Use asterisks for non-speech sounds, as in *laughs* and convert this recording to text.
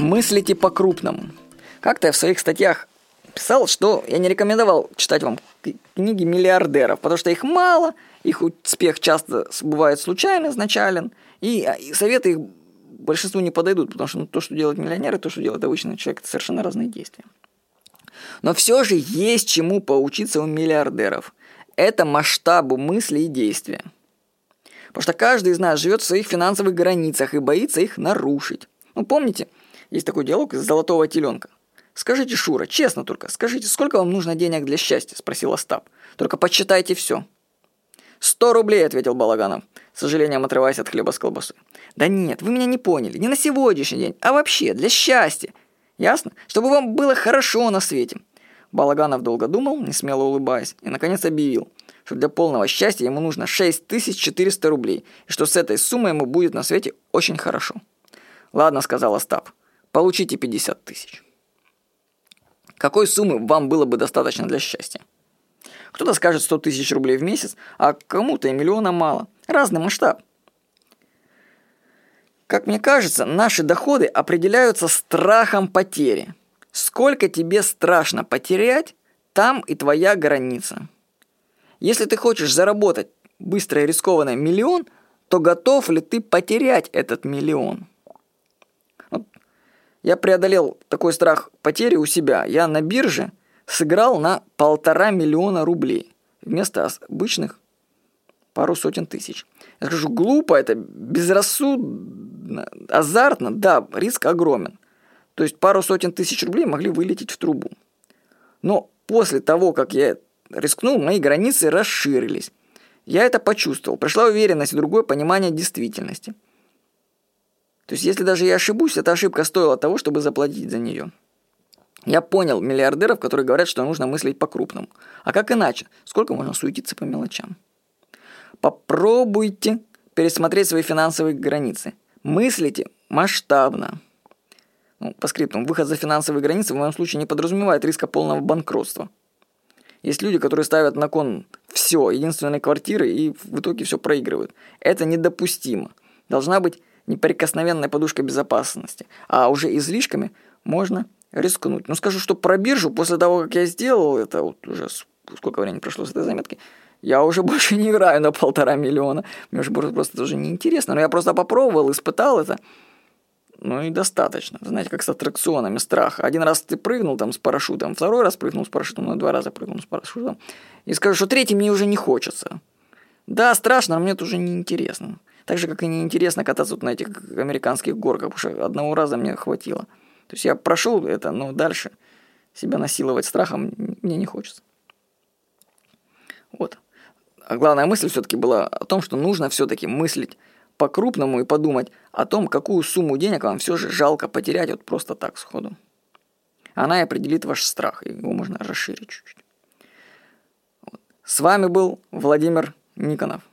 Мыслите по-крупному. Как-то я в своих статьях писал, что я не рекомендовал читать вам книги миллиардеров, потому что их мало, их успех часто бывает случайно, изначален, и, а, и советы их большинству не подойдут, потому что ну, то, что делают миллионеры, то, что делает обычный человек, это совершенно разные действия. Но все же есть чему поучиться у миллиардеров. Это масштабу мысли и действия. Потому что каждый из нас живет в своих финансовых границах и боится их нарушить. Ну, помните, есть такой диалог из «Золотого теленка». «Скажите, Шура, честно только, скажите, сколько вам нужно денег для счастья?» – спросил Остап. «Только подсчитайте все». «Сто рублей», – ответил Балаганов, с сожалением отрываясь от хлеба с колбасой. «Да нет, вы меня не поняли. Не на сегодняшний день, а вообще для счастья. Ясно? Чтобы вам было хорошо на свете». Балаганов долго думал, не смело улыбаясь, и наконец объявил, что для полного счастья ему нужно 6400 рублей, и что с этой суммой ему будет на свете очень хорошо. «Ладно», – сказал Остап, – «получите 50 тысяч». Какой суммы вам было бы достаточно для счастья? Кто-то скажет 100 тысяч рублей в месяц, а кому-то и миллиона мало. Разный масштаб. Как мне кажется, наши доходы определяются страхом потери. Сколько тебе страшно потерять, там и твоя граница. Если ты хочешь заработать быстро и рискованно миллион, то готов ли ты потерять этот миллион? Я преодолел такой страх потери у себя. Я на бирже сыграл на полтора миллиона рублей вместо обычных пару сотен тысяч. Я скажу, глупо это, безрассудно, азартно, да, риск огромен. То есть пару сотен тысяч рублей могли вылететь в трубу. Но после того, как я рискнул, мои границы расширились. Я это почувствовал. Пришла уверенность и другое понимание действительности – то есть, если даже я ошибусь, эта ошибка стоила того, чтобы заплатить за нее. Я понял миллиардеров, которые говорят, что нужно мыслить по-крупному. А как иначе? Сколько можно суетиться по мелочам? Попробуйте пересмотреть свои финансовые границы. Мыслите масштабно. Ну, по скриптам, выход за финансовые границы в моем случае не подразумевает риска полного банкротства. Есть люди, которые ставят на кон все, единственной квартиры, и в итоге все проигрывают. Это недопустимо. Должна быть неприкосновенная подушка безопасности, а уже излишками можно рискнуть. Ну, скажу, что про биржу после того, как я сделал это, вот уже сколько времени прошло с этой заметки, я уже *laughs* больше не играю на полтора миллиона. Мне уже просто это уже неинтересно. Но я просто попробовал, испытал это. Ну и достаточно. Знаете, как с аттракционами страха. Один раз ты прыгнул там с парашютом, второй раз прыгнул с парашютом, ну два раза прыгнул с парашютом. И скажу, что третий мне уже не хочется. Да, страшно, но мне это уже не интересно. Так же, как и неинтересно кататься вот на этих американских горках, потому что одного раза мне хватило. То есть я прошел это, но дальше себя насиловать страхом мне не хочется. Вот. А главная мысль все-таки была о том, что нужно все-таки мыслить по-крупному и подумать о том, какую сумму денег вам все же жалко потерять вот просто так сходу. Она и определит ваш страх, и его можно расширить чуть-чуть. Вот. С вами был Владимир Никонов.